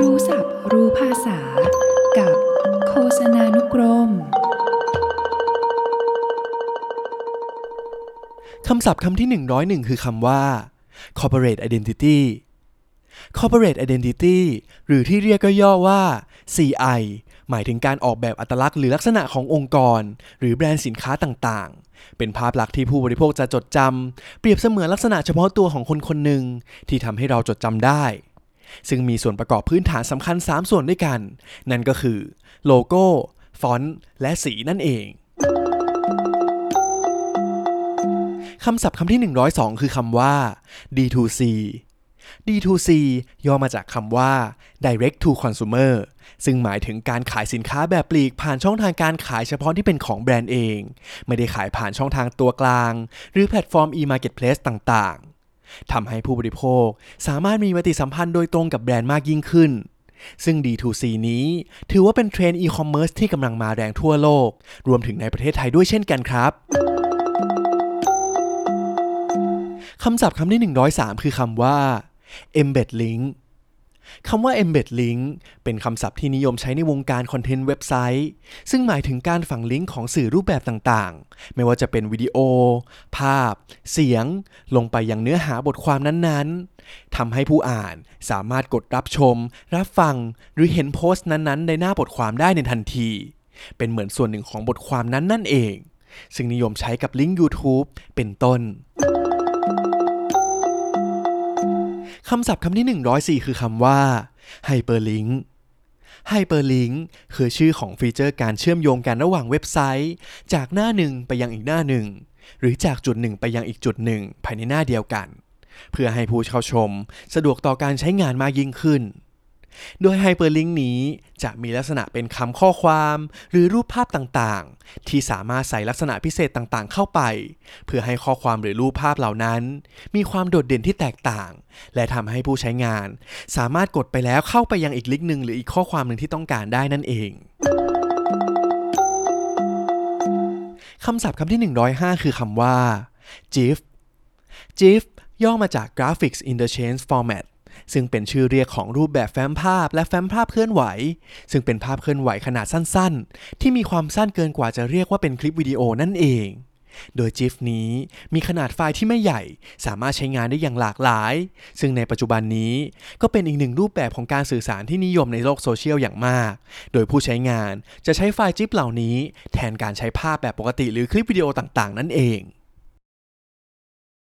รู้ศัพท์รู้ภาษา กับโฆษณานุกรม คำศัพท์คำที่ 101 คือคำว่า corporate identity corporate identity หรือที่เรียกก็ย่อว่า CI หมายถึงการออกแบบอัตลักษณ์หรือลักษณะขององค์กร หรือแบรนด์สินค้าต่างๆ เป็นภาพลักษณ์ที่ผู้บริโภคจะจดจำเปรียบเสมือนลักษณะเฉพาะตัวของคนคนหนึ่งที่ทำให้เราจดจำได้ ซึ่งมีส่วนประกอบพื้นฐานสำคัญ 3 ส่วนด้วยกัน นั่นก็คือ โลโก้ ฟอนต์ และสีนั่นเอง คำศัพท์คำที่ 102 คือคำว่า D2C D2C ย่อมาจากคำว่า Direct to Consumer ซึ่งหมายถึงการขายสินค้าแบบปลีกผ่านช่องทางการขายเฉพาะที่เป็นของแบรนด์เอง ไม่ได้ขายผ่านช่องทางตัวกลาง หรือแพลตฟอร์ม e-marketplace ต่างๆ ทำให้ผู้บริโภคสามารถมีปฏิสัมพันธ์โดยตรงกับแบรนด์มากยิ่งขึ้น ซึ่ง D2C นี้ถือว่าเป็นเทรนด์อีคอมเมิร์ซที่กำลังมาแรงทั่วโลก รวมถึงในประเทศไทยด้วยเช่นกันครับคำศัพท์คำที่ 103 คือคำว่า embed link คำว่า embed link เป็นคำศัพท์ที่นิยมใช้ในวงการคอนเทนต์เว็บไซต์ ซึ่งหมายถึงการฝังลิงก์ของสื่อรูปแบบต่างๆ ไม่ว่าจะเป็นวิดีโอ ภาพ เสียง ลงไปยังเนื้อหาบทความนั้นๆ ทำให้ผู้อ่านสามารถกดรับชม รับฟัง หรือเห็นโพสต์นั้นๆ ในหน้าบทความได้ในทันที เป็นเหมือนส่วนหนึ่งของบทความนั้นนั่นเอง ซึ่งนิยมใช้กับลิงก์ YouTube เป็นต้น คำศัพท์คำที่ 104 คือคำว่า Hyperlink Hyperlink คือชื่อของฟีเจอร์การเชื่อมโยงกันระหว่างเว็บไซต์ จากหน้าหนึ่งไปยังอีกหน้าหนึ่ง หรือจากจุดหนึ่งไปยังอีกจุดหนึ่งภายในหน้าเดียวกัน เพื่อให้ผู้เข้าชม สะดวกต่อการใช้งานมากยิ่งขึ้น โดย hyperlink นี้จะมีลักษณะเป็นคำข้อความ หรือรูปภาพต่างๆ ที่สามารถใส่ลักษณะพิเศษต่างๆ เข้าไป เพื่อให้ข้อความหรือรูปภาพเหล่านั้น มีความโดดเด่นที่แตกต่าง และทำให้ผู้ใช้งาน สามารถกดไปแล้วเข้าไปยังอีกลิงก์หนึ่งหรืออีกข้อความหนึ่งที่ต้องการได้นั่นเองคำศัพท์คำที่ 105 คือคำว่า GIF GIF ย่อมาจาก Graphics Interchange Format ซึ่งเป็นชื่อเรียกของรูปแบบแฟ้มภาพและแฟ้มภาพเคลื่อนไหว ซึ่งเป็นภาพเคลื่อนไหวขนาดสั้นๆ ที่มีความสั้นเกินกว่าจะเรียกว่าเป็นคลิปวิดีโอนั่นเอง โดย GIF นี้มีขนาดไฟล์ที่ไม่ใหญ่ สามารถใช้งานได้อย่างหลากหลาย ซึ่งในปัจจุบันนี้ก็เป็นอีกหนึ่งรูปแบบของการสื่อสารที่นิยมในโลกโซเชียลอย่างมาก โดยผู้ใช้งานจะใช้ไฟล์ GIF เหล่านี้ แทนการใช้ภาพแบบปกติหรือคลิปวิดีโอต่างๆ นั่นเอง